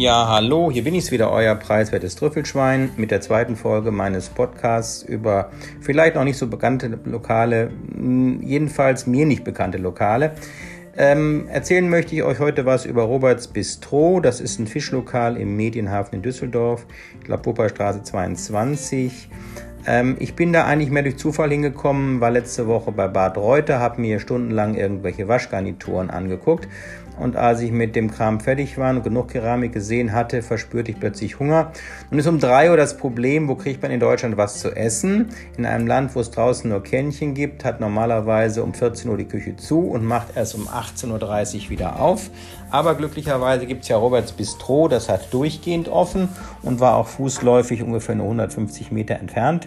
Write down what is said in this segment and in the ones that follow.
Ja, hallo, hier bin ich wieder, euer preiswertes Trüffelschwein mit der zweiten Folge meines Podcasts über vielleicht noch nicht so bekannte Lokale, hm, jedenfalls mir nicht bekannte Lokale. Ähm, erzählen möchte ich euch heute was über Roberts Bistro. Das ist ein Fischlokal im Medienhafen in Düsseldorf, ich glaube Wupperstraße 22. Ähm, ich bin da eigentlich mehr durch Zufall hingekommen, war letzte Woche bei Bad Reuter, habe mir stundenlang irgendwelche Waschgarnituren angeguckt und als ich mit dem Kram fertig war und genug Keramik gesehen hatte, verspürte ich plötzlich Hunger. Und ist um drei Uhr das Problem, wo kriegt man in Deutschland was zu essen? In einem Land, wo es draußen nur Kännchen gibt, hat normalerweise um 14 Uhr die Küche zu und macht erst um 18.30 Uhr wieder auf. Aber glücklicherweise gibt es ja Roberts Bistro, das hat durchgehend offen und war auch fußläufig ungefähr nur 150 Meter entfernt.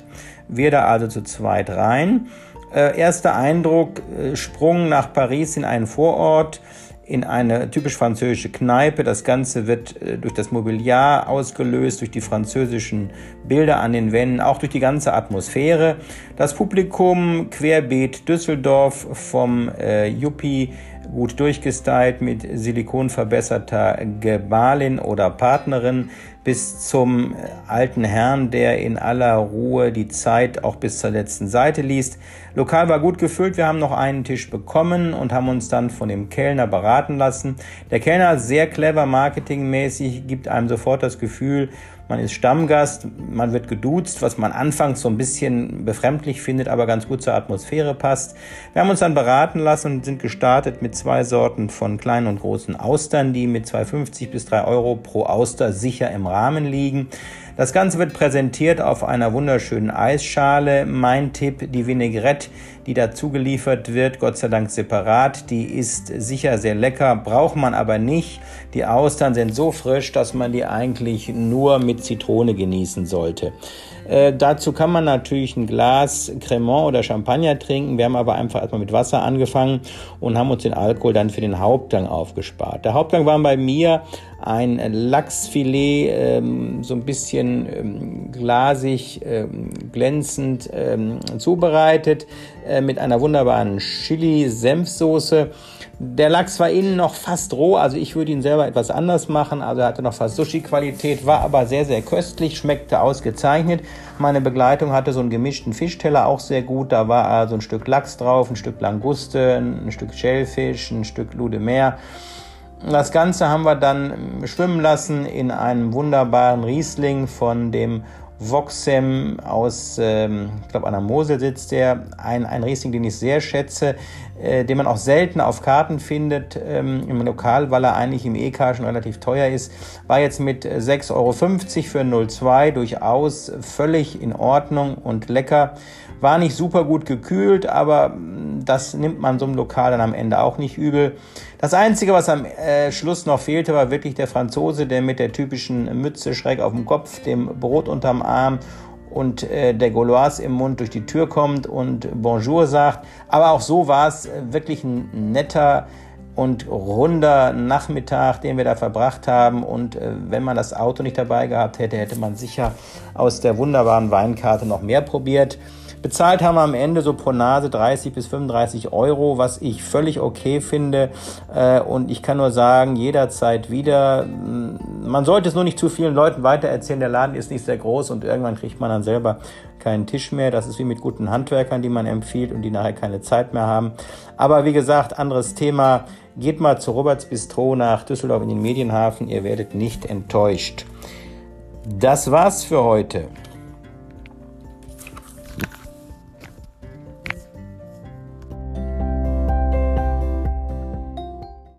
Wir da also zu zweit rein. Äh, erster Eindruck, äh, Sprung nach Paris in einen Vorort in eine typisch französische Kneipe. Das Ganze wird äh, durch das Mobiliar ausgelöst, durch die französischen Bilder an den Wänden, auch durch die ganze Atmosphäre. Das Publikum querbeet Düsseldorf vom äh, Yuppie gut durchgestylt mit silikonverbesserter Gebalin oder Partnerin bis zum alten Herrn, der in aller Ruhe die Zeit auch bis zur letzten Seite liest. Lokal war gut gefüllt, wir haben noch einen Tisch bekommen und haben uns dann von dem Kellner beraten lassen. Der Kellner sehr clever marketingmäßig, gibt einem sofort das Gefühl, man ist Stammgast, man wird geduzt, was man anfangs so ein bisschen befremdlich findet, aber ganz gut zur Atmosphäre passt. Wir haben uns dann beraten lassen und sind gestartet mit zwei Sorten von kleinen und großen Austern, die mit 2,50 bis 3 Euro pro Auster sicher im Rahmen liegen. Das Ganze wird präsentiert auf einer wunderschönen Eisschale. Mein Tipp, die Vinaigrette, die dazu geliefert wird, Gott sei Dank separat, die ist sicher sehr lecker, braucht man aber nicht. Die Austern sind so frisch, dass man die eigentlich nur mit Zitrone genießen sollte. Äh, dazu kann man natürlich ein Glas Cremant oder Champagner trinken. Wir haben aber einfach erstmal mit Wasser angefangen und haben uns den Alkohol dann für den Hauptgang aufgespart. Der Hauptgang war bei mir ein Lachsfilet, ähm, so ein bisschen ähm, glasig, ähm, glänzend ähm, zubereitet, äh, mit einer wunderbaren Chili-Senfsoße. Der Lachs war innen noch fast roh, also ich würde ihn selber etwas anders machen. Also er hatte noch fast Sushi-Qualität, war aber sehr, sehr köstlich, schmeckte ausgezeichnet. Meine Begleitung hatte so einen gemischten Fischteller, auch sehr gut. Da war also ein Stück Lachs drauf, ein Stück Languste, ein Stück Schellfisch, ein Stück Lude Meer. Das Ganze haben wir dann schwimmen lassen in einem wunderbaren Riesling von dem Voxem aus, ähm, ich glaube, an der Mosel sitzt der. Ein, ein Riesling, den ich sehr schätze, äh, den man auch selten auf Karten findet ähm, im Lokal, weil er eigentlich im EK schon relativ teuer ist. War jetzt mit 6,50 Euro für 0,2 durchaus völlig in Ordnung und lecker. War nicht super gut gekühlt, aber das nimmt man so einem Lokal dann am Ende auch nicht übel. Das Einzige, was am äh, Schluss noch fehlte, war wirklich der Franzose, der mit der typischen Mütze schräg auf dem Kopf, dem Brot unterm Arm und äh, der Gauloise im Mund durch die Tür kommt und Bonjour sagt. Aber auch so war es äh, wirklich ein netter und runder Nachmittag, den wir da verbracht haben. Und äh, wenn man das Auto nicht dabei gehabt hätte, hätte man sicher aus der wunderbaren Weinkarte noch mehr probiert. Bezahlt haben wir am Ende so pro Nase 30 bis 35 Euro, was ich völlig okay finde. Äh, und ich kann nur sagen, jederzeit wieder. Mm, man sollte es nur nicht zu vielen Leuten weitererzählen. Der Laden ist nicht sehr groß und irgendwann kriegt man dann selber keinen Tisch mehr. Das ist wie mit guten Handwerkern, die man empfiehlt und die nachher keine Zeit mehr haben. Aber wie gesagt, anderes Thema. Geht mal zu Roberts Bistro nach Düsseldorf in den Medienhafen. Ihr werdet nicht enttäuscht. Das war's für heute.